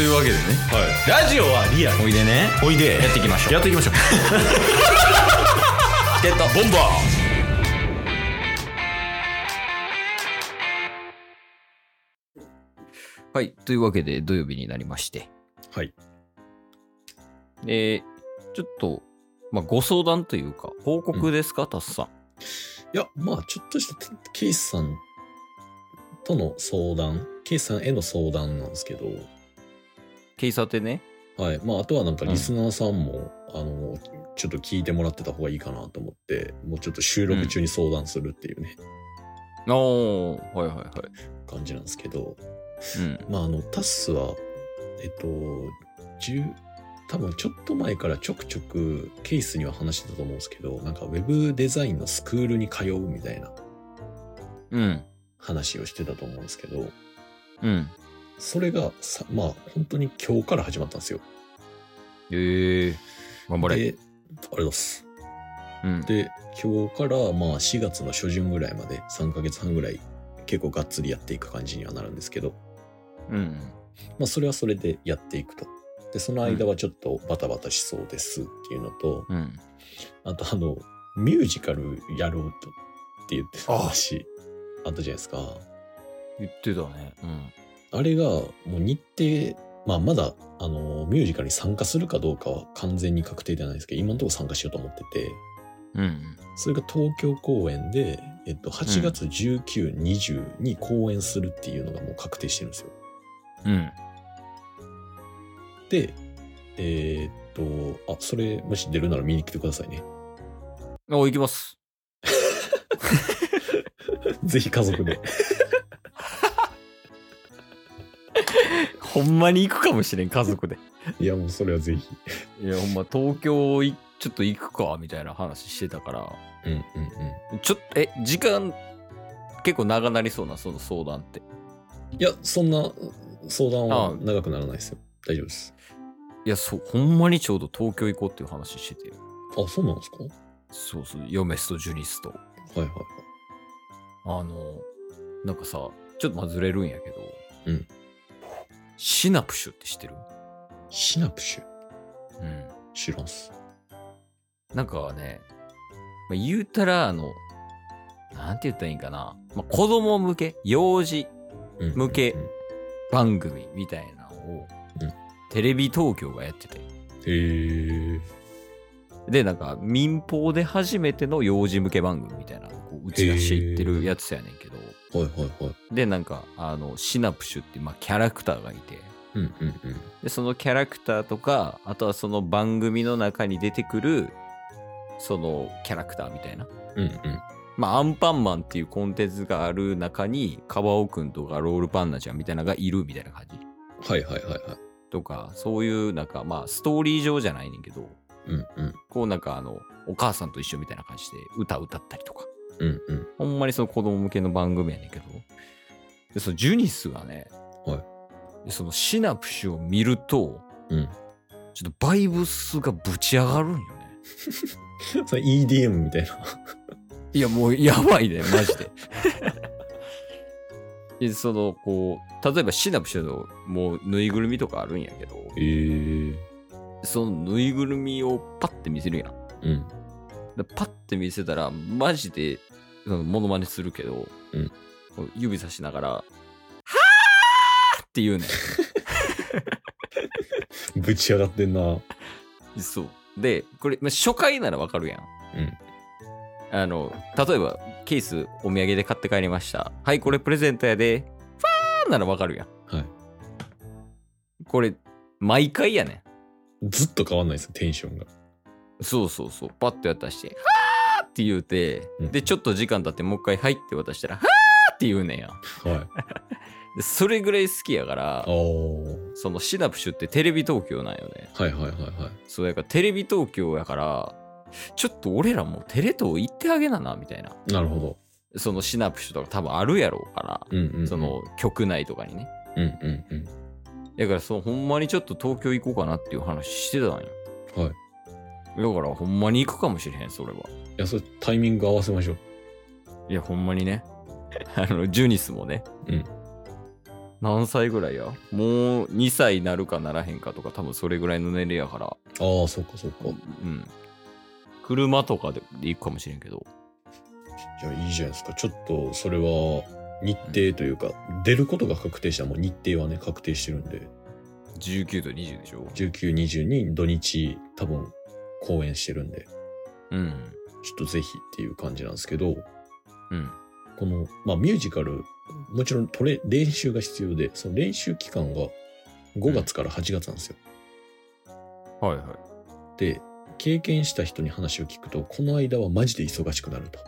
というわけでね。ラジオはリアル。おいでね。おいで。やっていきましょう。やっていきましょう。チケット。ボンバー。はい。というわけで土曜日になりまして。はい。でちょっとまあご相談というか報告ですか、タスさん。いやまあちょっとしたケイスさんとの相談。ケイスさんへの相談なんですけどケイサテね。はい。まああとはなんかリスナーさんも、あのちょっと聞いてもらってた方がいいかなと思ってもうちょっと収録中に相談するっていうね、おーはいはいはい。感じなんですけど。うん。まああのタスはえっと10多分ちょっと前からちょくちょくケースには話してたと思うんですけどなんかウェブデザインのスクールに通うみたいなうん。話をしてたと思うんですけど。うんそれがさまあ本当に今日から始まったんですよ。ええ。頑張れ。でありがとうございます。うん。で今日からまあ4月の初旬ぐらいまで3ヶ月半ぐらい結構がっつりやっていく感じにはなるんですけど。うんまあそれはそれでやっていくと。でその間はちょっとバタバタしそうですっていうのと、うん。あとあの、ミュージカルやろうとって言ってた話あったじゃないですか。言ってたね。うんあれがもう日程、まあまだあの、ミュージカルに参加するかどうかは完全に確定ではないですけど、今のところ参加しようと思ってて、うんそれが東京公演で、えっと、8月19、20に公演するっていうのがもう確定してるんですよ。うんで、えーっと、あ、それ、もし出るなら見に来てくださいね。お行きます ぜひ家族で。ほんまに行くかもしれん家族で いや、もうそれはぜひ。いやほんま東京いちょっと行くかみたいな話してたからうんうんうん。ちょっとえ時間結構長なりそうなその相談っていや、そんな相談は長くならないですよ。大丈夫です。いやそうほんまにちょうど東京行こうっていう話しててあ、そうなんですか？はいそうそうヨメスとジュニスとはいはい。あのなんかさちょっとまあずれるんやけどうんシナプシュって知ってる？シナプシュ？うん。知らんす。なんかね、まあ、言うたらあのなんて言ったらいいんかな、まあ、子供向け？幼児うん向けうん。番組みたいなのを、うん。テレビ東京がやってて。へえ。でなんか民放で初めての幼児向け番組みたいなのをこう打ち出していってるやつやねんけどはいはいはい。でなんかあのシナプシュっていう、まあ、キャラクターがいてうんうんうん。でそのキャラクターとかあとはその番組の中に出てくるそのキャラクターみたいなうんうん。まあアンパンマンっていうコンテンツがある中にカバオくんとかロールパンナちゃんみたいなのがいるみたいな感じはいはいはいはい。とかそういうなんかまあストーリー上じゃないねんけどうんうん。こうなんかあのお母さんと一緒みたいな感じで歌歌ったりとかうんうん。ほんまにその子供向けの番組やねんけどでそのジュニスがね、はいでそのシナプシュを見るとうん。ちょっとバイブスがぶち上がるんよね それ EDM みたいな。いやもうやばいねマジで でそのこう例えばシナプシュのもうぬいぐるみとかあるんやけどへえ。そのぬいぐるみをパッて見せるやんうん。でパッて見せたらマジでモノマネするけど、うんこう指さしながら「はーって言うね ぶち上がってんな。んそう。でこれ、まあ初回ならわかるやん。うん。あの例えばケースお土産で買って帰りました。はいこれプレゼントやで。ファーならわかるやん。はい。これ毎回やねずっと変わんないですよ、テンションが。んそうそうそう。パッて渡して「はーって言うて、うんでちょっと時間経ってもう一回「はい」って渡したら「はーって言うねんやはい。でそれぐらい好きやから。そのシナプシュってテレビ東京なんよね。はいはいはいはい。そうやからテレビ東京やから、ちょっと俺らもテレ東行ってあげなな、みたいな。なるほど。そのシナプシュとか多分あるやろうから、うんうん、うん。そ、の局内とかにね。うんうんうん。だからそのほんまにちょっと東京行こうかなっていう話してたんよ。はい。だからほんまに行くかもしれへん、それは。いや、それタイミング合わせましょう。いや、ほんまにね。あの、ジュニスもね。うん。何歳ぐらいや？もう2歳なるかならへんかとか多分それぐらいの年齢やから。ああ、そっかそっか。うん。車とかでで行くかもしれんけど。じゃあいいじゃないですか。ちょっとそれは日程というか、出ることが確定したらもう日程はね、確定してるんで、19と20でしょ19、20に土日多分公演してるんで、うん。ちょっとぜひっていう感じなんですけど、うん。この、まあミュージカル、もちろんトレ練習が必要で、その練習期間が5月から8月なんですよ。はいはい。で、経験した人に話を聞くと、この間はマジで忙しくなると。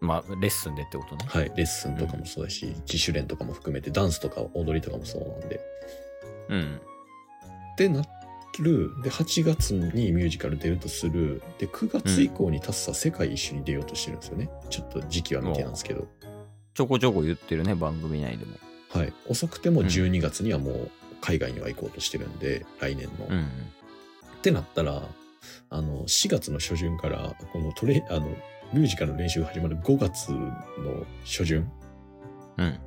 まあ、レッスンでってことね。はい、レッスンとかもそうだし、自主練とかも含めて、ダンスとか踊りとかもそうなんで。うん。ってなる。で、8月にミュージカル出るとする。で、9月以降にタッサ世界一緒に出ようとしてるんですよね。ちょっと時期は未定なんですけど。ちょこちょこ言ってるね、番組内でも。はい。遅くてもうん12月にはもう海外には行こうとしてるんで、来年の。うん。ってなったら、あの、4月の初旬から、このトレ、あの、ミュージカルの練習が始まる5月の初旬、うん。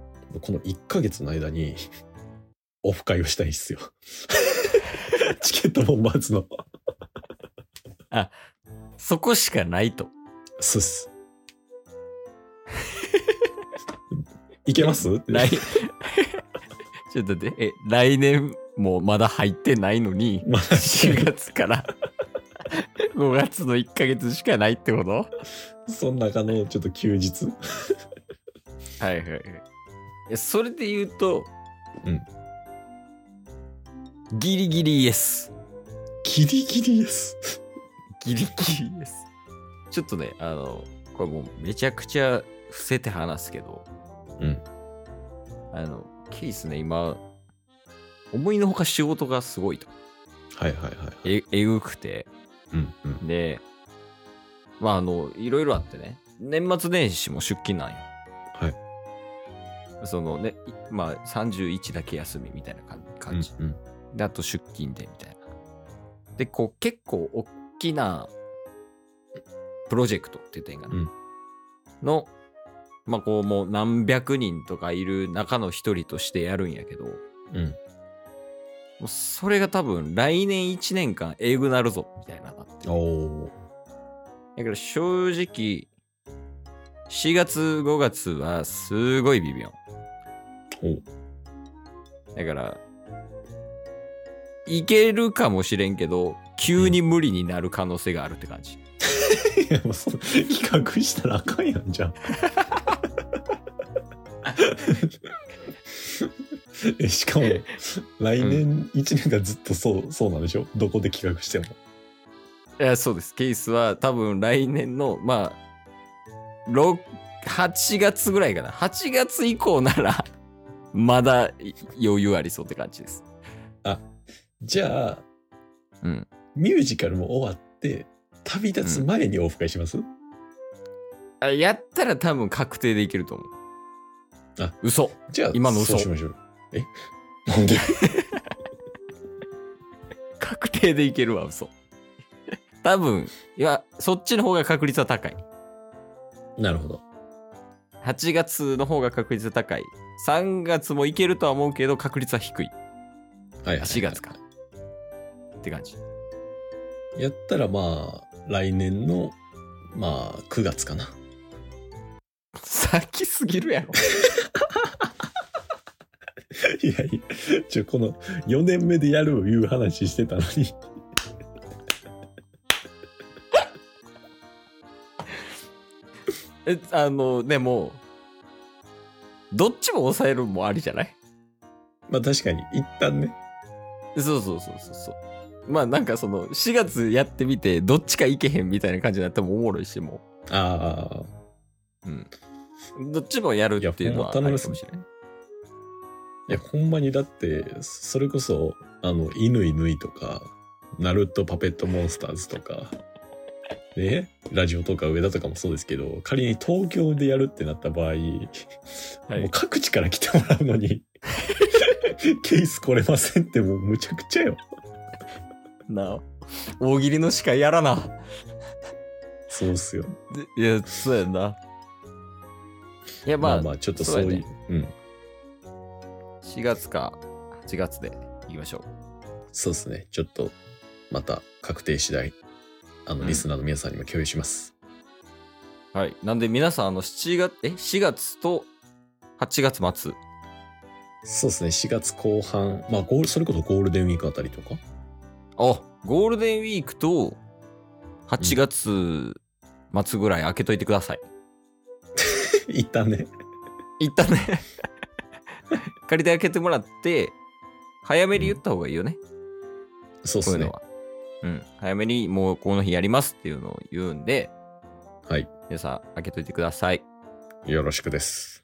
この1ヶ月の間に、オフ会をしたいっすよ。チケットボンバーズの。そこしかないと。そうっす。いけます？来、ちょっと待って、え、来年もまだ入ってないのに、まあ、4月から5月の1ヶ月しかないってこと？その中のちょっと休日？はいはいはい。えそれで言うと、うん。ギリギリイエス。ギリギリです。ギリギリイエス。ちょっとね、あの、これもうめちゃくちゃ伏せて話すけど、うん。あの、ケースね、今、思いのほか仕事がすごいと。はいはいはい。え、えぐくて。うんうん。で、まあ、あの、いろいろあってね、年末年始も出勤なんよ。はい。そのね、いまあ、31だけ休みみたいな感感じ。うんうん。で、あと出勤でみたいな。で、こう、結構大きなプロジェクトって言ったらいいんかな。うんの、まあ、こう、もう何百人とかいる中の一人としてやるんやけど、もうん。うそれが多分来年1年間英語なるぞ、みたいななって。おー。だから正直、4月5月はすごい微妙。だから、いけるかもしれんけど、急に無理になる可能性があるって感じ。いや、もうそ比較したらあかんやんじゃん。えしかも、来年1年がずっとそう、そうなんでしょ？どこで企画しても。いや、そうです。ケースは多分来年の、まあ、6 8月ぐらいかな。8月以降なら、まだ余裕ありそうって感じです。じゃあ、うん。ミュージカルも終わって、旅立つ前にオフ会します、あやったら多分確定でいけると思う。あ、嘘。じゃあ、今の嘘そうしましょう。え？なんで？確定でいけるわ、嘘。多分、いや、そっちの方が確率は高い。なるほど。8月の方が確率は高い。3月もいけるとは思うけど、確率は低い。はいはい、はい。4月か。って感じ。やったらまあ、来年の、まあ、9月かな。先すぎるやろ。いやいや、ちょ、この4年目でやるいう話してたのに。え、あの、でも、どっちも抑えるもありじゃない？まあ確かに、一旦ね。そうそうそうそうそう。まあなんかその4月やってみてどっちかいけへんみたいな感じになってもおもろいしもああ、う。うん。どっちもやるっていうのはありかもしれない。いや、ほんまにだって、それこそ、あの、犬犬とか、ナルトパペットモンスターズとか、ね、ラジオとか上田とかもそうですけど、仮に東京でやるってなった場合、はいもう各地から来てもらうのに、ケース来れませんってもうむちゃくちゃよ。なあ大喜利の司会やらな。そうっすよ。でいや、そうやんな。いやまあ、まあまあ、ちょっとそういう、そうやねうん。4月か8月でいきましょう。そうですね。ちょっと、また確定次第、あの、うんリスナーの皆さんにも共有します。はい。なんで皆さん、あの、7月、え、4月と8月末。そうですね。4月後半、まあ、ゴール、それこそゴールデンウィークあたりとか。あ、ゴールデンウィークと8月末ぐらい開けといてください。一旦ね。一旦ね、借りて開けてもらって、早めに言った方がいいよね。そうですね。こういうのは。うん。早めにもうこの日やりますっていうのを言うんで、はい。皆さん開けといてください。よろしくです。